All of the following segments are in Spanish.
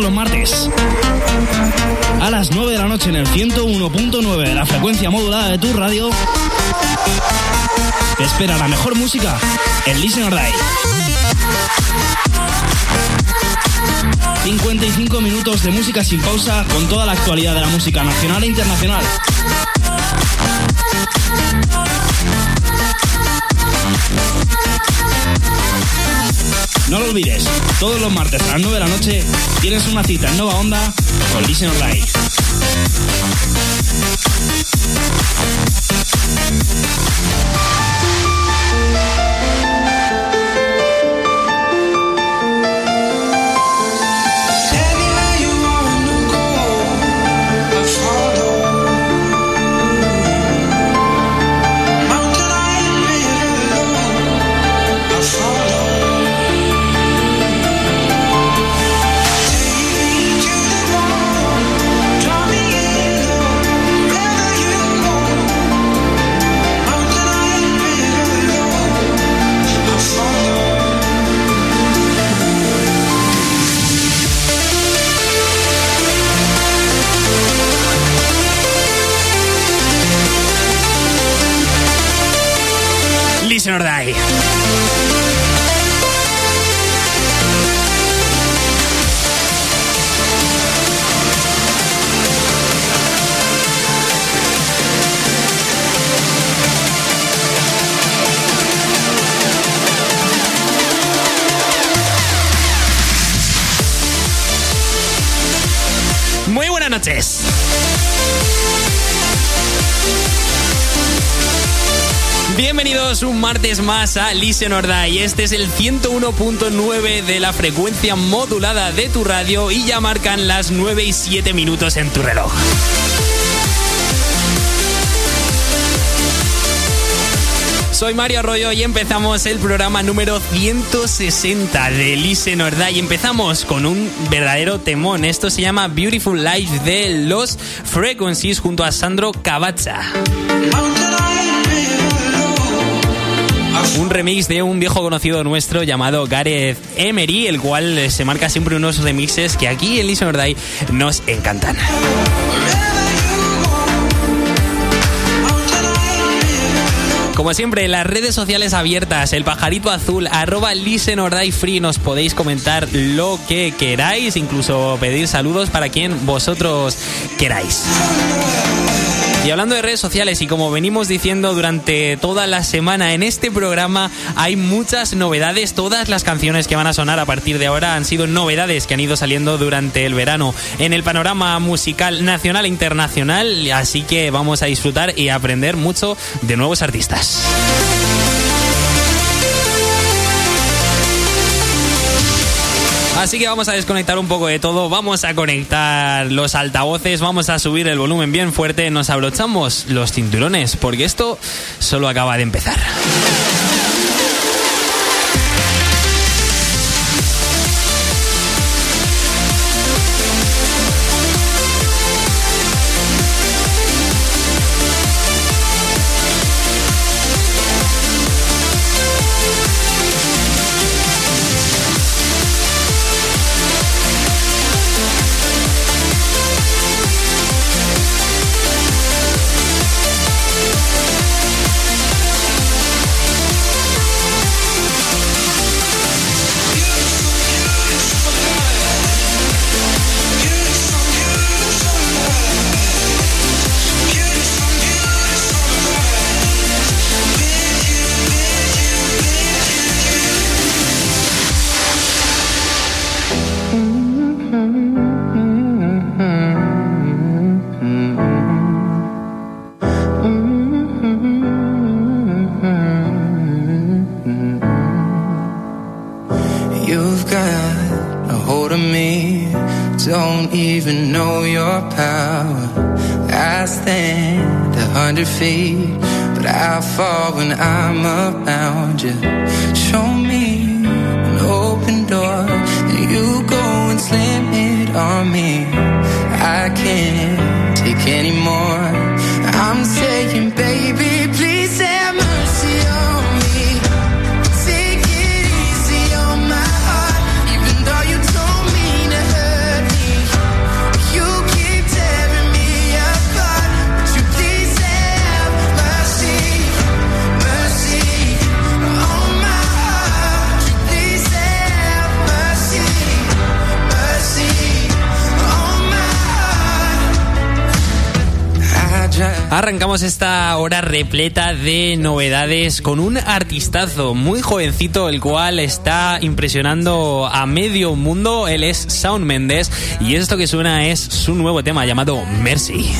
los martes. A las 9 de la noche en el 101.9 de la frecuencia modulada de tu radio. Te espera la mejor música en Listen or Die. 55 minutos de música sin pausa con toda la actualidad de la música nacional e internacional. No lo olvides, todos los martes a las 9 de la noche tienes una cita en Nova Onda con Listen Online. Bienvenidos un martes más a Listen or Die. Este es el 101.9 de la frecuencia modulada de tu radio y ya marcan las 9 y 7 minutos en tu reloj. Soy Mario Arroyo y empezamos el programa número 160 de Listen or Die. Y empezamos con un verdadero temón. Esto se llama Beautiful Life de Los Frequencies junto a Sandro Cavazza. Un remix de un viejo conocido nuestro llamado Gareth Emery, el cual se marca siempre unos remixes que aquí en Listen or Die nos encantan. Como siempre, las redes sociales abiertas, el pajarito azul, arroba listen or die free, nos podéis comentar lo que queráis, incluso pedir saludos para quien vosotros queráis. Y hablando de redes sociales y como venimos diciendo durante toda la semana en este programa hay muchas novedades, todas las canciones que van a sonar a partir de ahora han sido novedades que han ido saliendo durante el verano en el panorama musical nacional e internacional, así que vamos a disfrutar y aprender mucho de nuevos artistas. Así que vamos a desconectar un poco de todo, vamos a conectar los altavoces, vamos a subir el volumen bien fuerte, nos abrochamos los cinturones, porque esto solo acaba de empezar. Arrancamos esta hora repleta de novedades con un artistazo muy jovencito, el cual está impresionando a medio mundo. Él es Sound Mendes y esto que suena es su nuevo tema llamado Mercy.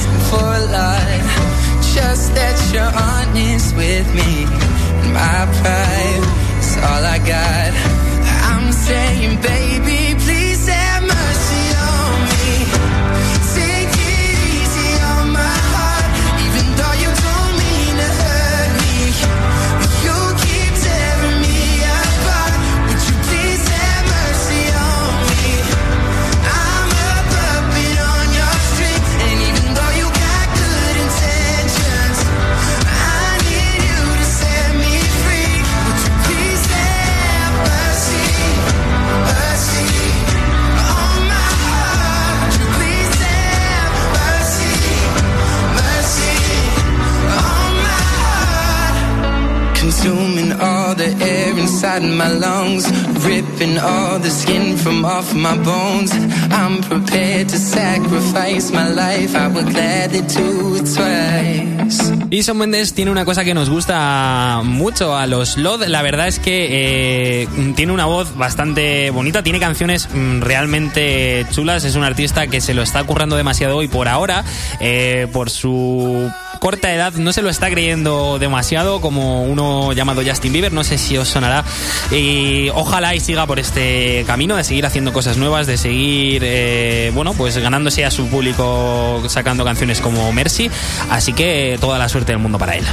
Inside my lungs, ripping all the skin from off my bones. I'm prepared to sacrifice my life. I would gladly do it twice. Y Son Mendes tiene una cosa que nos gusta mucho a los LOD. La verdad es que eh, tiene una voz bastante bonita, tiene canciones mm, realmente chulas. Es un artista que se lo está currando demasiado y por ahora, eh, por su corta edad no se lo está creyendo demasiado como uno llamado Justin Bieber, no sé si os sonará. Y ojalá y siga por este camino de seguir haciendo cosas nuevas, de seguir, eh, bueno, pues ganándose a su público sacando canciones como Mercy. Así que toda la suerte del mundo para él.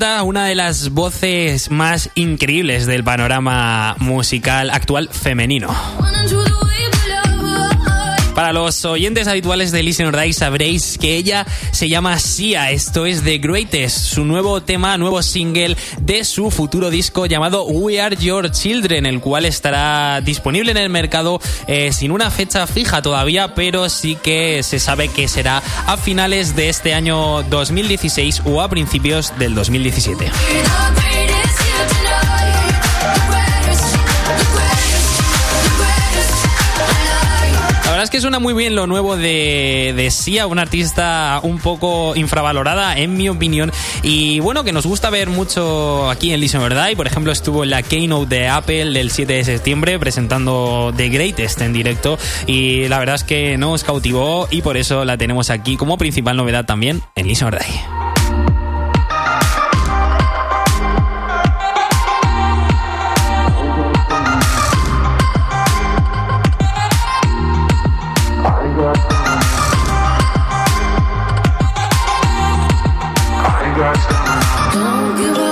Una de las voces más increíbles del panorama musical actual femenino. Para los oyentes habituales de Listen or Die sabréis que ella se llama Sia. Esto es The Greatest, su nuevo tema, nuevo single de su futuro disco llamado We Are Your Children, el cual estará disponible en el mercado eh, sin una fecha fija todavía, pero sí que se sabe que será a finales de este año 2016 o a principios del 2017. Es que suena muy bien lo nuevo de, de Sia, una artista un poco infravalorada, en mi opinión. Y bueno, que nos gusta ver mucho aquí en Listen Verdad. Y por ejemplo, estuvo en la keynote de Apple del 7 de septiembre presentando The Greatest en directo. Y la verdad es que nos cautivó y por eso la tenemos aquí como principal novedad también en Listen Verdad. Don't give up.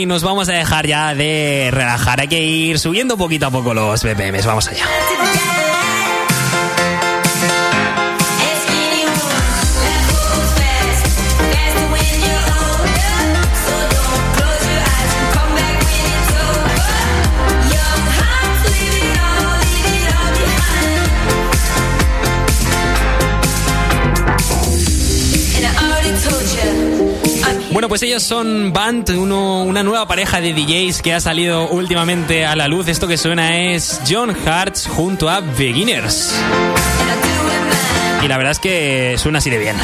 Y nos vamos a dejar ya de relajar. Hay que ir subiendo poquito a poco los BPMs. Vamos allá. Pues ellos son Band, una nueva pareja de DJs que ha salido últimamente a la luz. Esto que suena es John Hartz junto a Beginners. Y la verdad es que suena así de bien.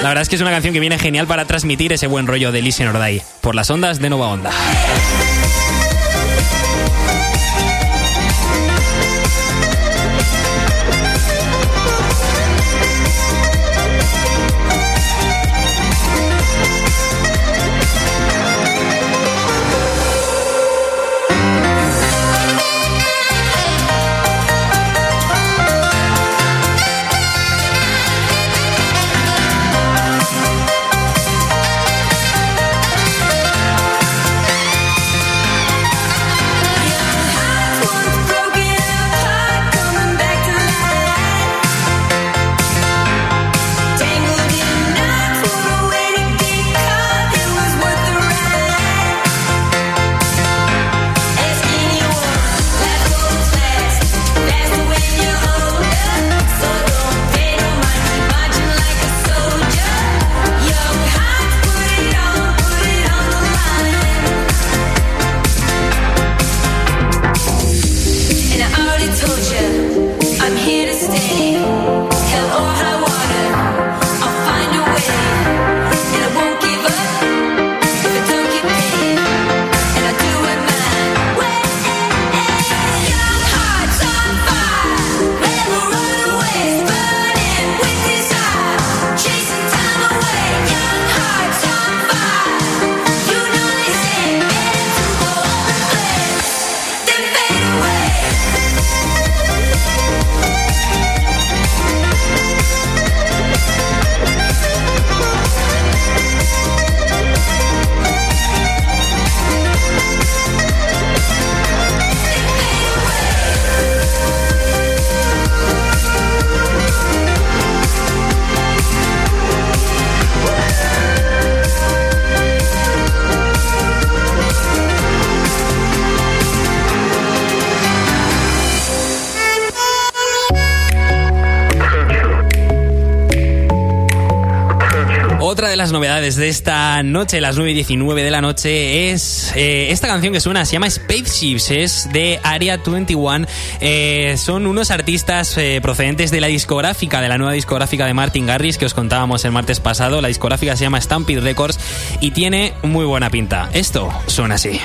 La verdad es que es una canción que viene genial para transmitir ese buen rollo de Listen or por las ondas de Nova Onda. Novedades de esta noche, las 9 y 19 de la noche, es eh, esta canción que suena, se llama Spaceships, es de Area 21. Eh, son unos artistas eh, procedentes de la discográfica, de la nueva discográfica de Martin Garris que os contábamos el martes pasado. La discográfica se llama Stampede Records y tiene muy buena pinta. Esto suena así.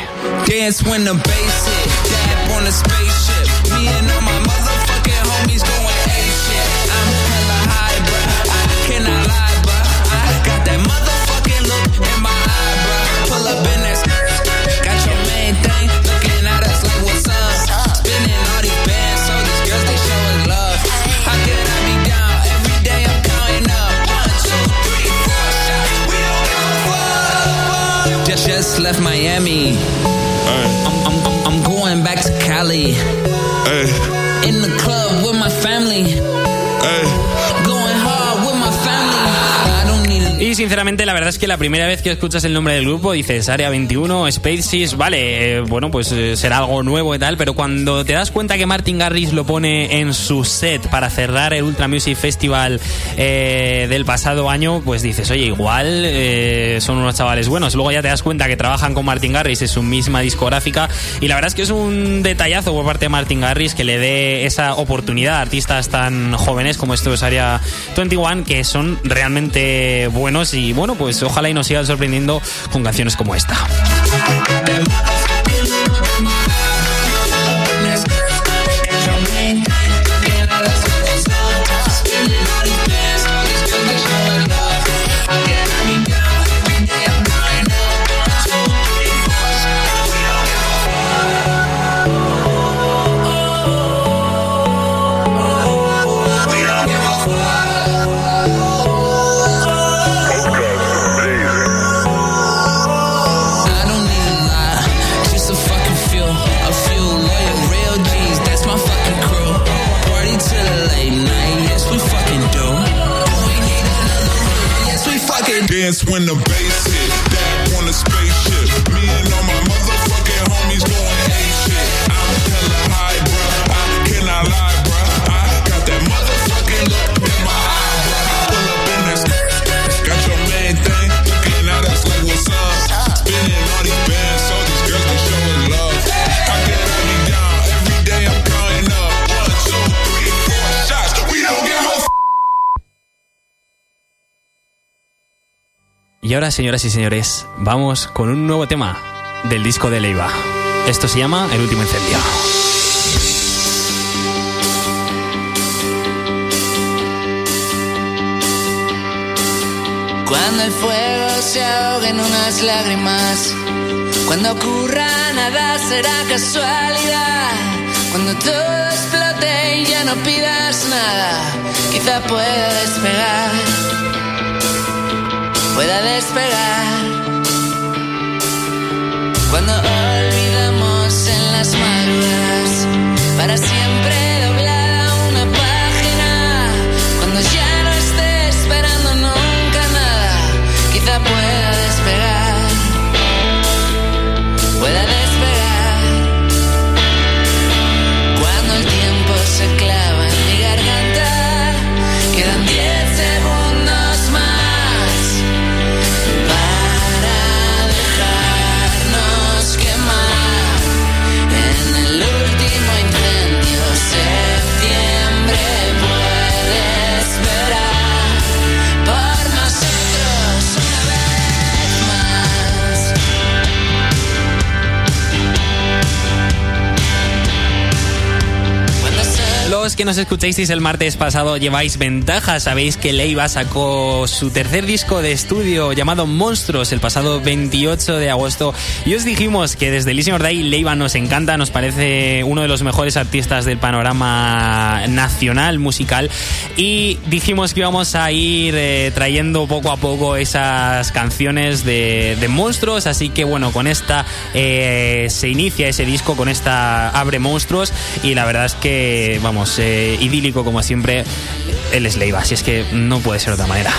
Left Miami. I'm, I'm, I'm going back to Cali. In the club with my family. Y sinceramente, la verdad es que la primera vez que escuchas el nombre del grupo dices Área 21, Spaces, vale, eh, bueno, pues eh, será algo nuevo y tal, pero cuando te das cuenta que Martin Garris lo pone en su set para cerrar el Ultra Music Festival eh, del pasado año, pues dices, oye, igual son unos chavales buenos. Luego ya te das cuenta que trabajan con Martin Garris en su misma discográfica y la verdad es que es un detallazo por parte de Martin Garris que le dé esa oportunidad a artistas tan jóvenes como estos Área 21 que son realmente buenos y bueno, pues ojalá y nos sigan sorprendiendo con canciones como esta. Y ahora, señoras y señores, vamos con un nuevo tema del disco de Leiva. Esto se llama El último incendio. Cuando el fuego se ahogue en unas lágrimas, cuando ocurra nada será casualidad. Cuando todo explote y ya no pidas nada, quizá pueda despegar, pueda despegar. Cuando olvidamos en las madrugadas para siempre que nos escuchéis el martes pasado lleváis ventaja. Sabéis que Leiva sacó su tercer disco de estudio llamado Monstruos el pasado 28 de agosto. Y os dijimos que desde Listening Day Leiva nos encanta, nos parece uno de los mejores artistas del panorama nacional musical. Y dijimos que íbamos a ir eh, trayendo poco a poco esas canciones de, monstruos. Así que bueno, con esta eh, se inicia ese disco, con esta abre monstruos. Y la verdad es que, vamos, eh, idílico como siempre, el Leiva, si es que no puede ser de otra manera.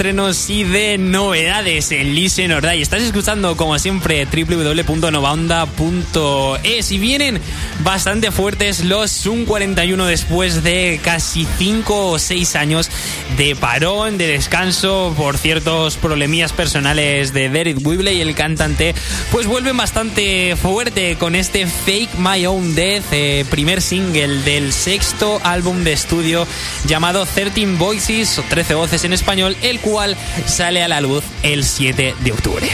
Estrenos y de novedades en Listen or Die. Estás escuchando, como siempre, www.novaonda.es y vienen bastante fuertes los Zoom 41 después de casi 5 o 6 años de parón, de descanso por ciertos problemillas personales de Derek Whibley, el cantante, pues vuelven bastante fuerte con este Fake My Own Death, eh, primer single del sexto álbum de estudio llamado 13 Voices o 13 voces en español, el cual sale a la luz el 7 de octubre.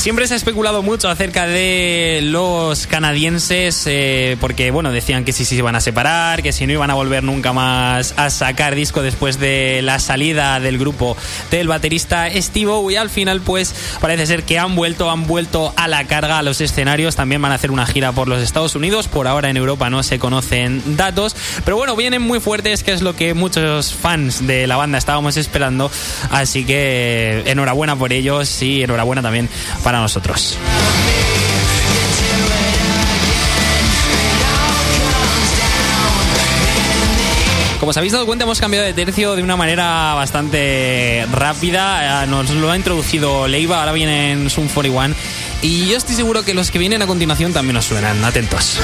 Siempre se ha especulado mucho acerca de los canadienses, eh, porque bueno, decían que si se iban a separar, que si no iban a volver nunca más a sacar disco después de la salida del grupo del baterista Steve y al final pues parece ser que han vuelto, han vuelto a la carga a los escenarios, también van a hacer una gira por los Estados Unidos, por ahora en Europa no se conocen datos, pero bueno, vienen muy fuertes, que es lo que muchos fans de la banda estábamos esperando, así que enhorabuena por ellos y enhorabuena también nosotros. Como os habéis dado cuenta, hemos cambiado de tercio de una manera bastante rápida. Eh, nos lo ha introducido Leiva, ahora viene en Zoom 41. Y yo estoy seguro que los que vienen a continuación también nos suenan. Atentos.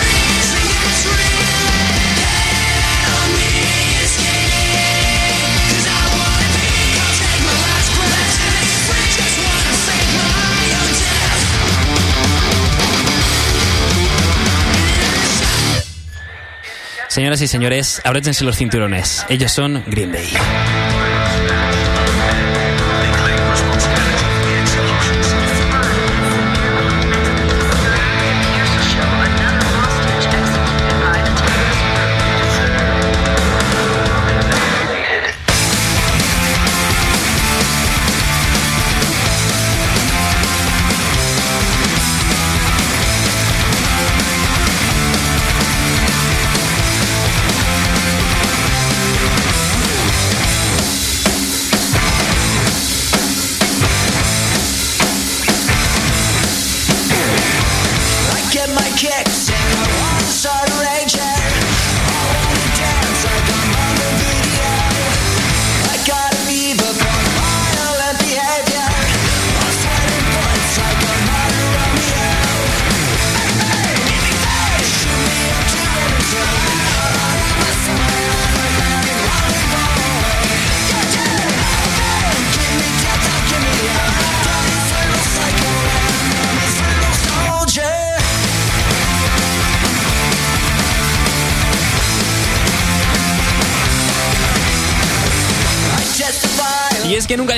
Señoras y señores, abróchense los cinturones. Ellos son Green Day.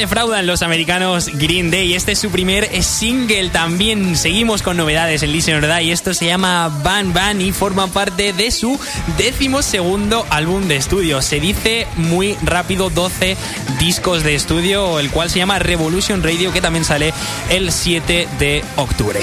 Defraudan los americanos Green Day. Este es su primer single. También seguimos con novedades en Listen or y esto se llama Van Van y forma parte de su décimo segundo álbum de estudio. Se dice muy rápido 12 discos de estudio, el cual se llama Revolution Radio, que también sale el 7 de octubre.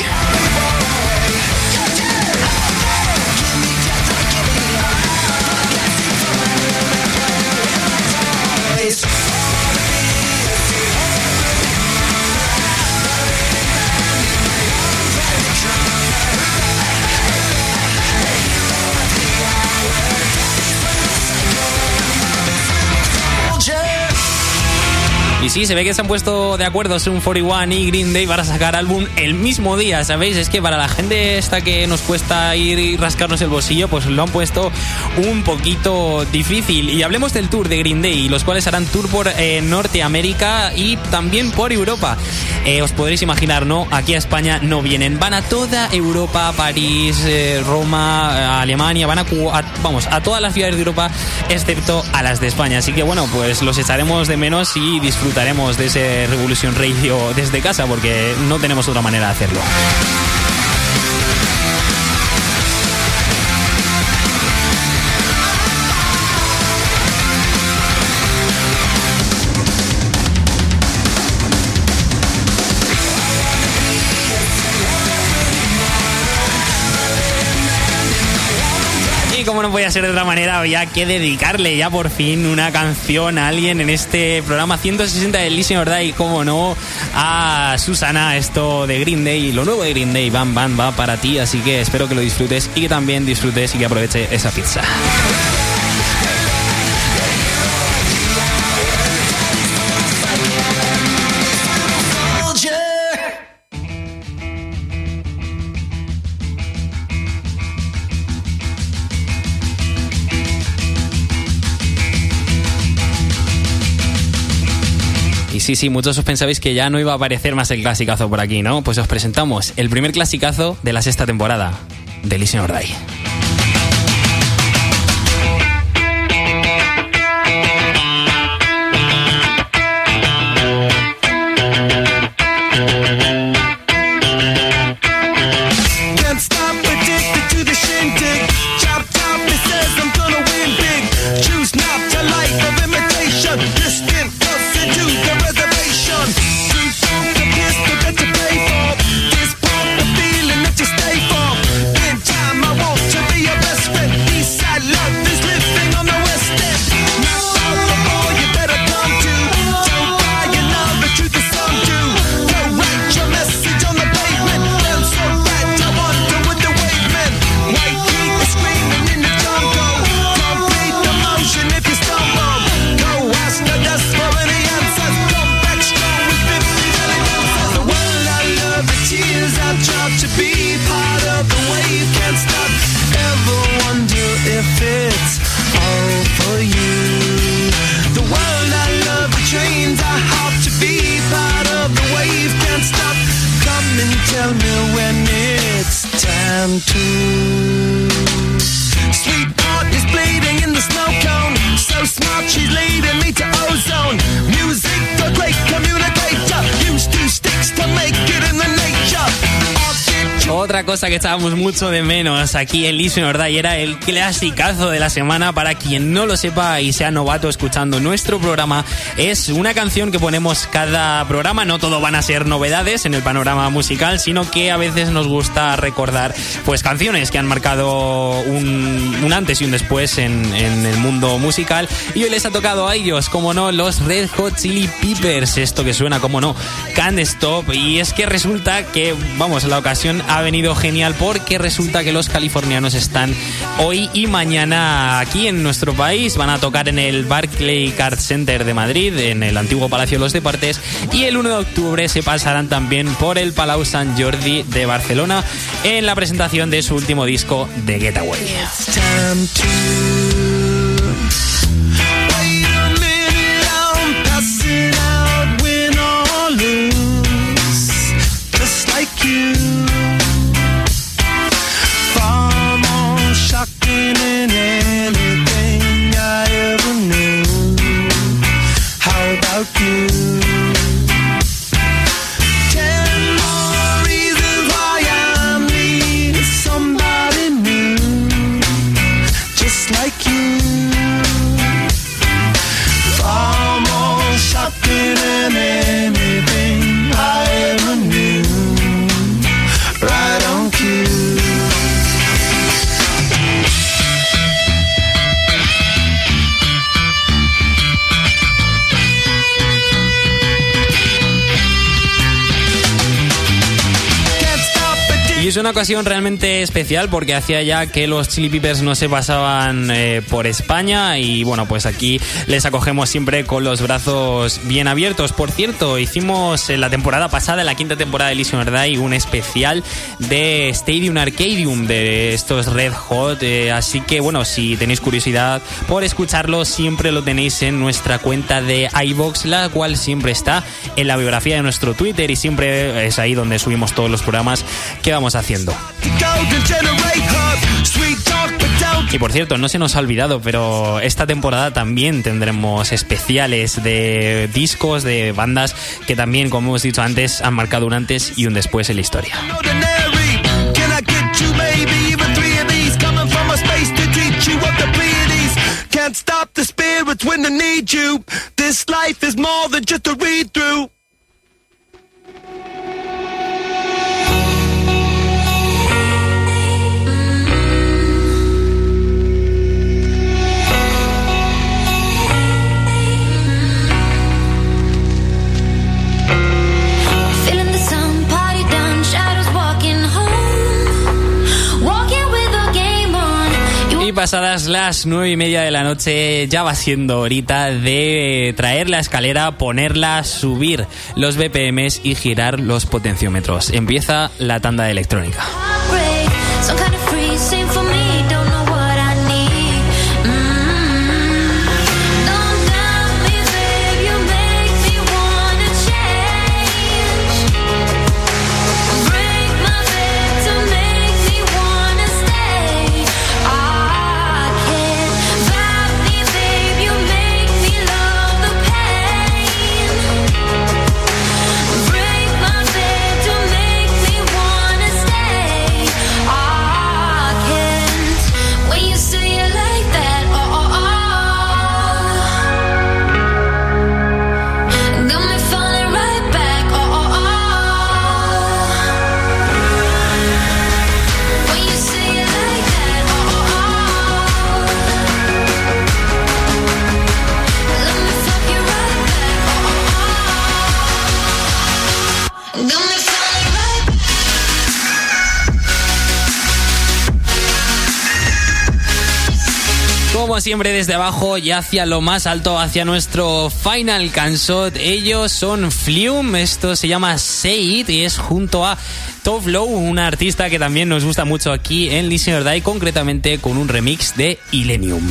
Sí, se ve que se han puesto de acuerdo un 41 y Green Day para sacar álbum el mismo día, ¿sabéis? Es que para la gente esta que nos cuesta ir y rascarnos el bolsillo, pues lo han puesto un poquito difícil. Y hablemos del tour de Green Day, los cuales harán tour por eh, Norteamérica y también por Europa. Eh, os podréis imaginar, ¿no? Aquí a España no vienen. Van a toda Europa, París, eh, Roma, Alemania, van a, vamos, a todas las ciudades de Europa, excepto a las de España. Así que bueno, pues los echaremos de menos y disfrutaremos de ese Revolution Radio desde casa porque no tenemos otra manera de hacerlo. No podía ser de otra manera, había que dedicarle ya por fin una canción a alguien en este programa 160 de Listen or Die, como no, a Susana, esto de Green Day, lo nuevo de Green Day, Bam Bam va para ti, así que espero que lo disfrutes y que también disfrutes y que aproveche esa pizza. Sí, sí, muchos os pensabais que ya no iba a aparecer más el clasicazo por aquí, ¿no? Pues os presentamos el primer clasicazo de la sexta temporada de Listen or cosa que estábamos mucho de menos aquí en Listen verdad y era el clasicazo de la semana. Para quien no lo sepa y sea novato escuchando nuestro programa, es una canción que ponemos cada programa. No todo van a ser novedades en el panorama musical, sino que a veces nos gusta recordar pues canciones que han marcado un, antes y un después en, en, el mundo musical. Y hoy les ha tocado a ellos, como no, los Red Hot Chili Peppers. Esto que suena, como no, Can't Stop. Y es que resulta que, vamos, la ocasión ha venido genial porque resulta que los californianos están hoy y mañana aquí en nuestro país. Van a tocar en el Barclay Card Center de Madrid, en el antiguo Palacio de los Deportes. Y el 1 de octubre se pasarán también por el Palau Sant Jordi de Barcelona en la presentación de su último disco, The Getaway. Es una ocasión realmente especial porque hacía ya que los Chili Peppers no se pasaban eh, por España y bueno, pues aquí les acogemos siempre con los brazos bien abiertos. Por cierto, hicimos en la temporada pasada, en la quinta temporada de Elysium Day, un especial de Stadium Arcadium de estos Red Hot, eh, así que bueno, si tenéis curiosidad por escucharlo, siempre lo tenéis en nuestra cuenta de iBox, la cual siempre está en la biografía de nuestro Twitter y siempre es ahí donde subimos todos los programas que vamos a y por cierto, no se nos ha olvidado, pero esta temporada también tendremos especiales de discos, de bandas que también, como hemos dicho antes, han marcado un antes y un después en la historia. Pasadas las nueve y media de la noche, ya va siendo horita de traer la escalera, ponerla, subir los BPMs y girar los potenciómetros. Empieza la tanda electrónica. Siempre desde abajo y hacia lo más alto, hacia nuestro final cansot. Ellos son Flume, esto se llama Say It y es junto a Top Low, artista que también nos gusta mucho aquí en Listener Die, concretamente con un remix de Illenium.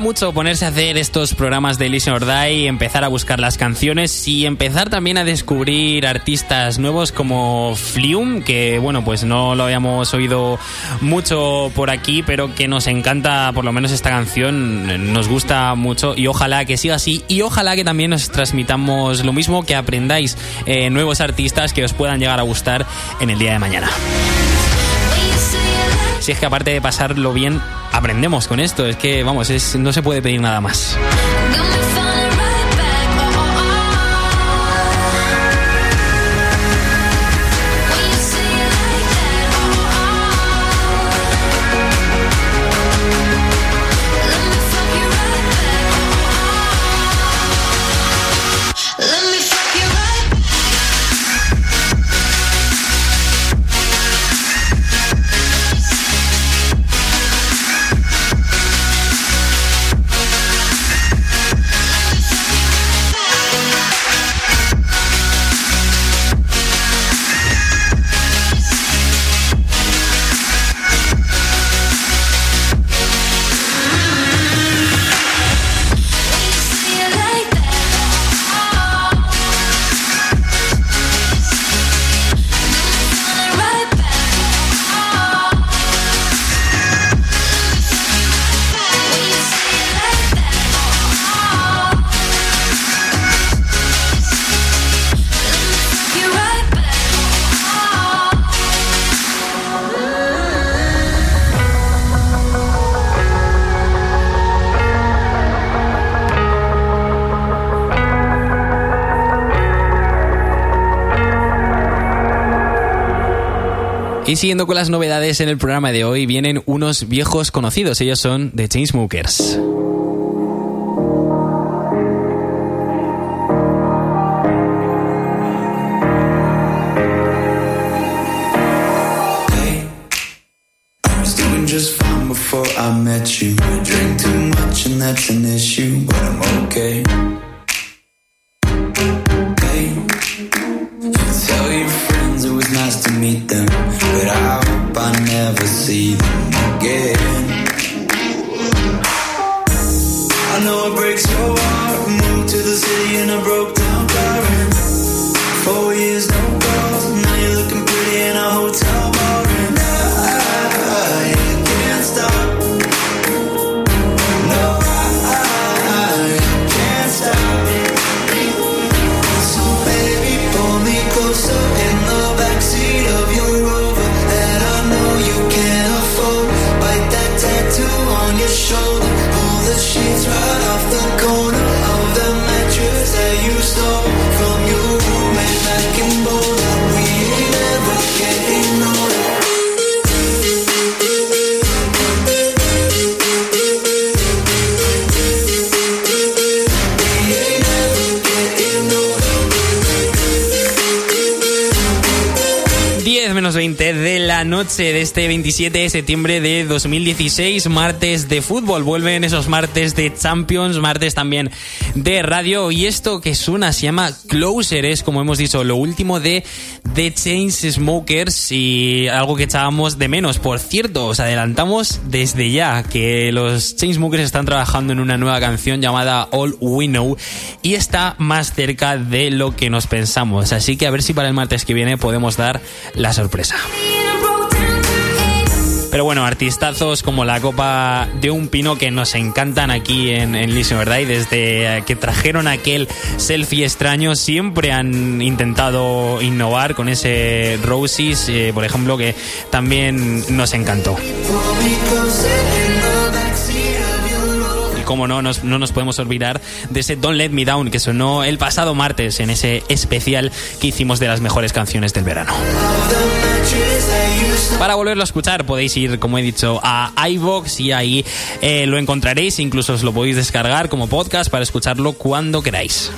Mucho ponerse a hacer estos programas de Listen or Die, empezar a buscar las canciones y empezar también a descubrir artistas nuevos como Flume, que bueno, pues no lo habíamos oído mucho por aquí, pero que nos encanta, por lo menos esta canción, nos gusta mucho y ojalá que siga así y ojalá que también nos transmitamos lo mismo, que aprendáis eh, nuevos artistas que os puedan llegar a gustar en el día de mañana. Si es que aparte de pasarlo bien, aprendemos con esto. Es que, vamos, es, no se puede pedir nada más. Y siguiendo con las novedades en el programa de hoy, vienen unos viejos conocidos. Ellos son The Chainsmokers. Menos 20 de la noche de este 27 de septiembre de 2016, martes de fútbol. Vuelven esos martes de Champions, martes también de radio. Y esto que suena se llama Closer, es como hemos dicho, lo último de The Smokers y algo que echábamos de menos. Por cierto, os adelantamos desde ya que los Chainsmokers están trabajando en una nueva canción llamada All We Know y está más cerca de lo que nos pensamos. Así que a ver si para el martes que viene podemos dar la sorpresa. Pero bueno, artistazos como la copa de un pino que nos encantan aquí en, en ¿verdad? Y desde que trajeron aquel selfie extraño siempre han intentado innovar con ese Roses, eh, por ejemplo, que también nos encantó como no no nos podemos olvidar de ese Don't Let Me Down que sonó el pasado martes en ese especial que hicimos de las mejores canciones del verano. Para volverlo a escuchar podéis ir, como he dicho, a iVox y ahí eh, lo encontraréis, incluso os lo podéis descargar como podcast para escucharlo cuando queráis.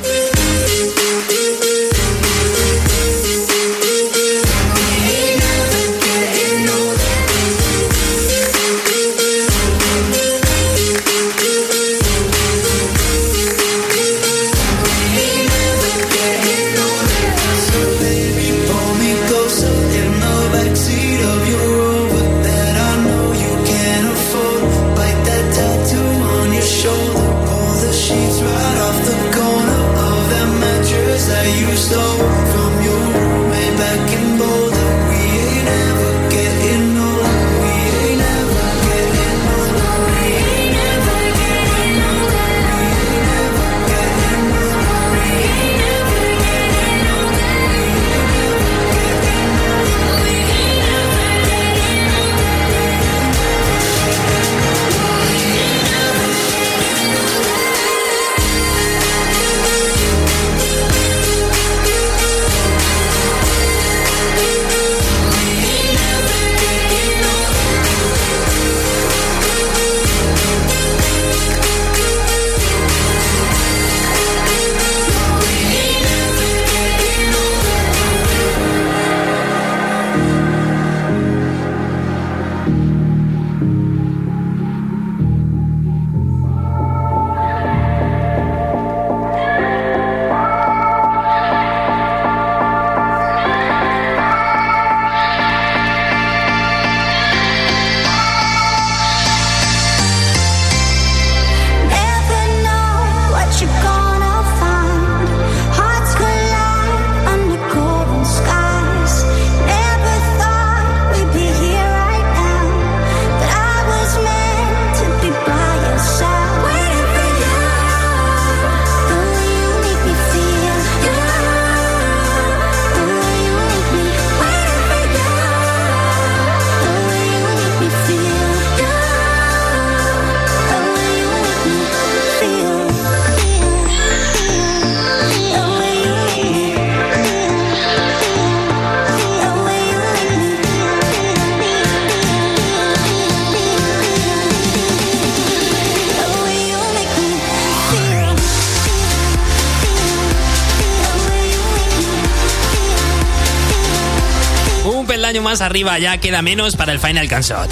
Más arriba ya queda menos para el Final Cansot.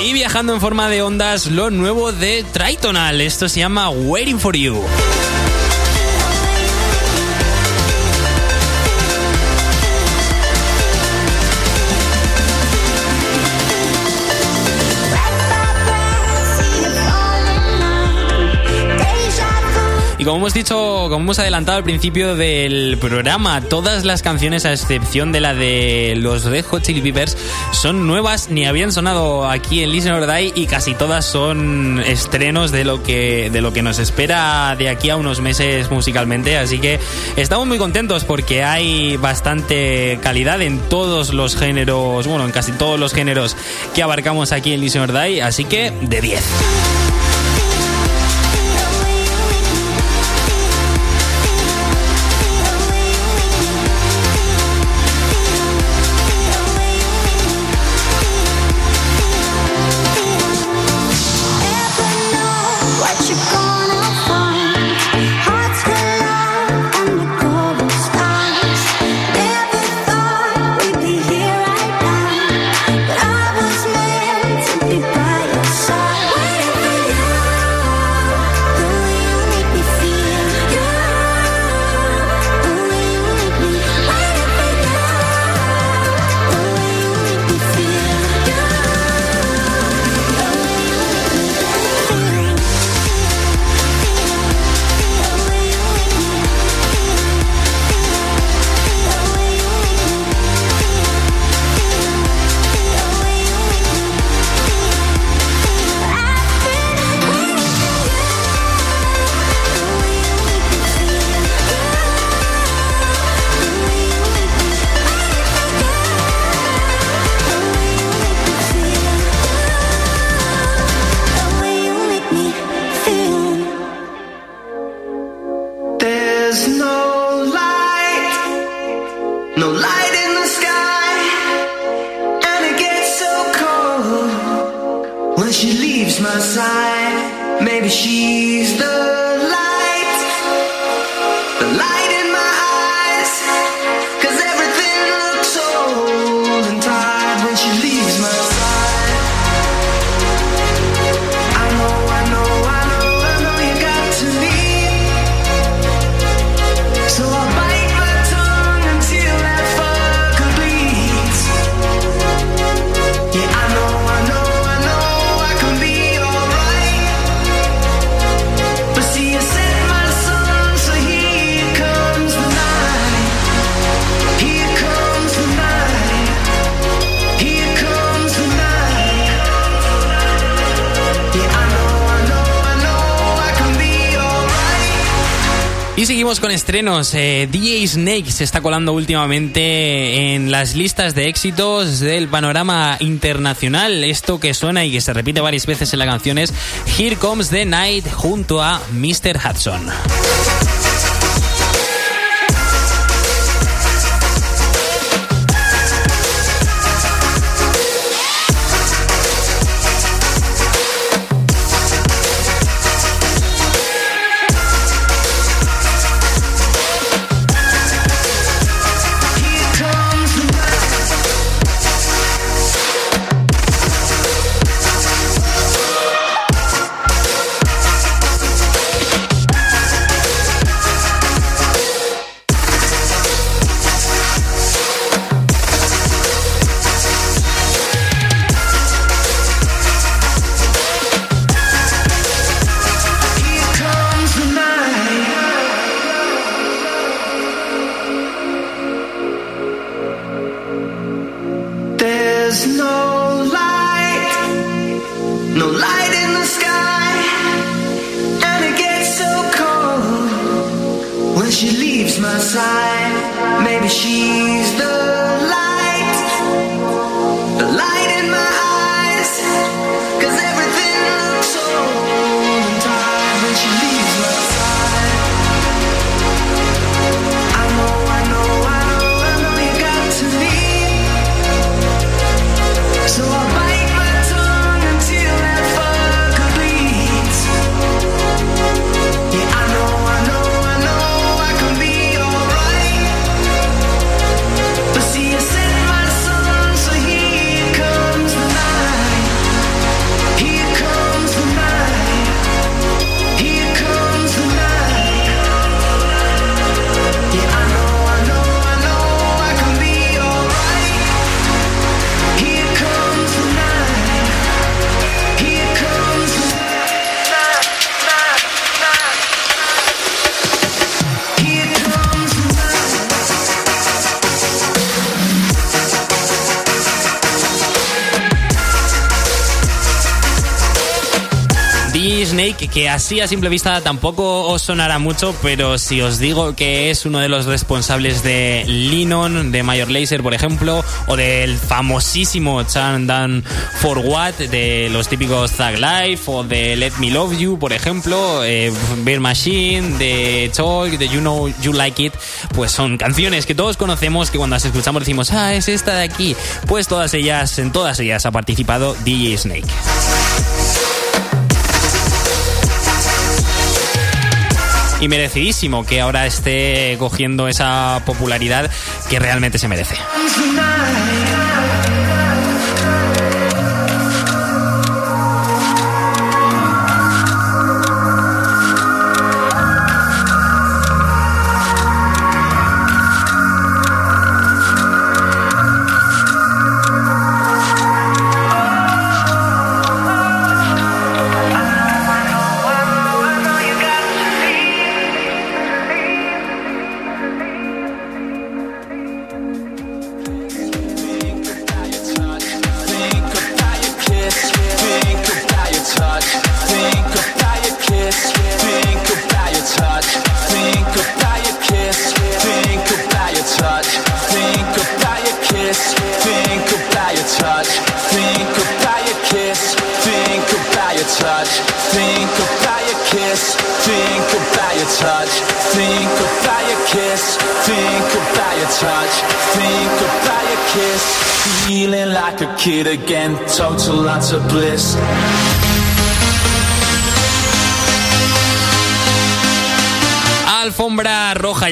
Y viajando en forma de ondas, lo nuevo de Tritonal. Esto se llama Waiting for You. Y como hemos dicho, como hemos adelantado al principio del programa, todas las canciones, a excepción de la de los Red Hot Chili Peppers, son nuevas, ni habían sonado aquí en Listen or Die y casi todas son estrenos de lo que, de lo que nos espera de aquí a unos meses musicalmente. Así que estamos muy contentos porque hay bastante calidad en todos los géneros, bueno, en casi todos los géneros que abarcamos aquí en Listen or Die. Así que de 10. Y seguimos con estrenos. Eh, Snake se está colando últimamente en las listas de éxitos del panorama internacional. Esto que suena y que se repite varias veces en la canción es Here Comes the Night junto a Mr. Hudson. Que así a simple vista tampoco os sonará mucho, pero si os digo que es uno de los responsables de Linon, de Major Lazer, por ejemplo, o del famosísimo Chan Dan For What, de los típicos Thug Life, o de Let Me Love You, por ejemplo, eh, Bear Machine, de Talk, de You Know You Like It, pues son canciones que todos conocemos, que cuando las escuchamos decimos, ah, es esta de aquí. Pues todas ellas, en todas ellas ha participado DJ Snake. Y merecidísimo que ahora esté cogiendo esa popularidad que realmente se merece.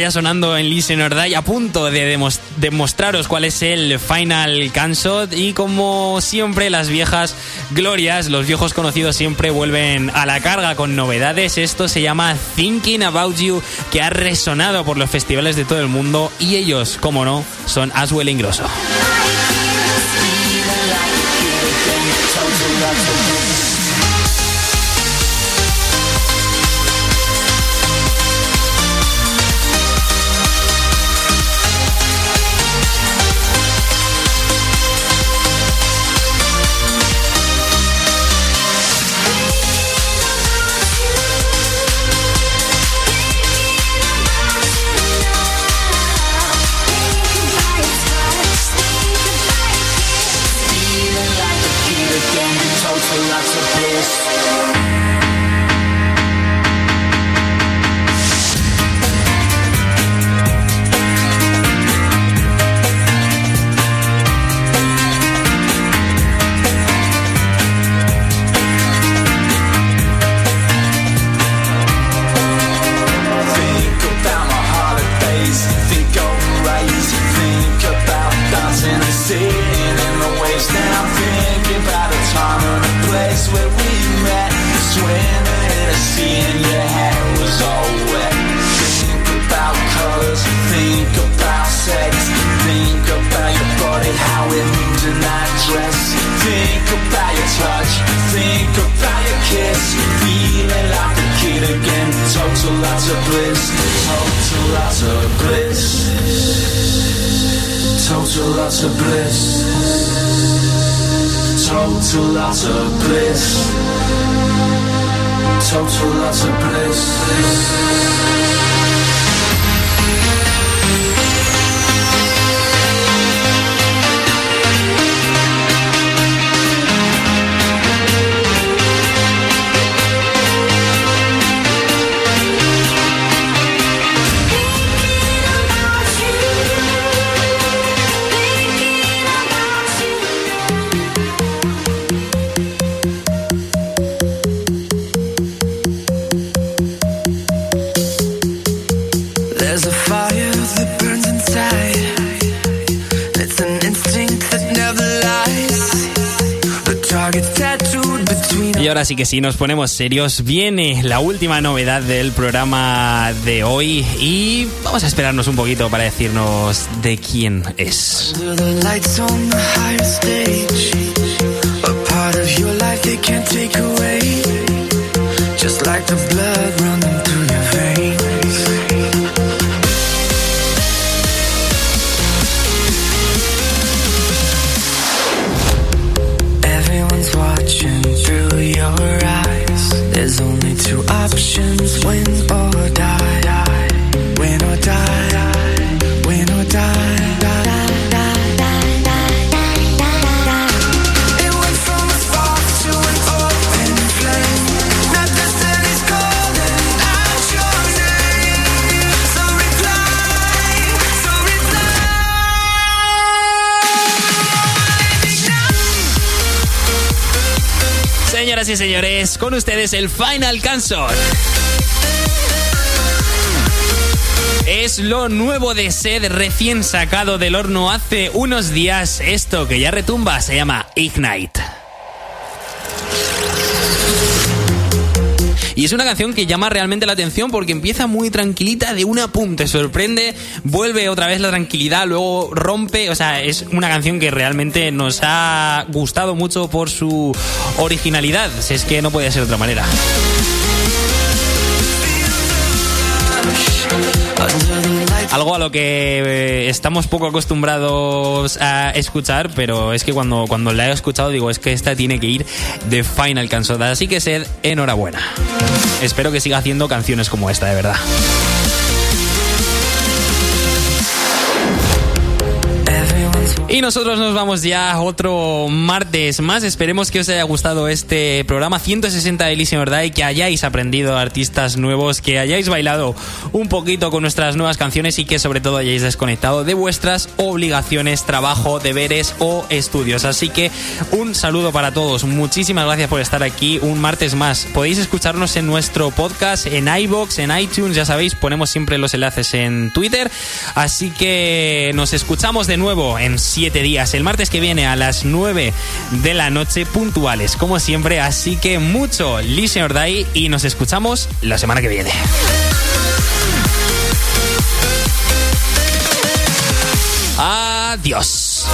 Sonando en Listen or Die, a punto de demostraros cuál es el Final Cansot y como siempre las viejas glorias, los viejos conocidos siempre vuelven a la carga con novedades. Esto se llama Thinking About You, que ha resonado por los festivales de todo el mundo y ellos, como no, son Aswell Ingrosso. Así que si nos ponemos serios, viene la última novedad del programa de hoy y vamos a esperarnos un poquito para decirnos de quién es. Señoras y señores, con ustedes el Final Cansor. Es lo nuevo de Sed recién sacado del horno hace unos días. Esto que ya retumba se llama Ignite. Y es una canción que llama realmente la atención porque empieza muy tranquilita, de una pum, te sorprende, vuelve otra vez la tranquilidad, luego rompe. O sea, es una canción que realmente nos ha gustado mucho por su originalidad. Si es que no puede ser de otra manera. Algo a lo que eh, estamos poco acostumbrados a escuchar, pero es que cuando, cuando la he escuchado digo, es que esta tiene que ir de Final Cansot. Así que sed enhorabuena. Espero que siga haciendo canciones como esta, de verdad. Y nosotros nos vamos ya otro martes más. Esperemos que os haya gustado este programa 160 de Listen or Die, que hayáis aprendido artistas nuevos, que hayáis bailado un poquito con nuestras nuevas canciones y que sobre todo hayáis desconectado de vuestras obligaciones, trabajo, deberes o estudios. Así que un saludo para todos. Muchísimas gracias por estar aquí un martes más. Podéis escucharnos en nuestro podcast, en iBox, en iTunes, ya sabéis, ponemos siempre los enlaces en Twitter. Así que nos escuchamos de nuevo en siete días, el martes que viene a las 9 de la noche, puntuales, como siempre. Así que mucho Die y nos escuchamos la semana que viene. Adiós.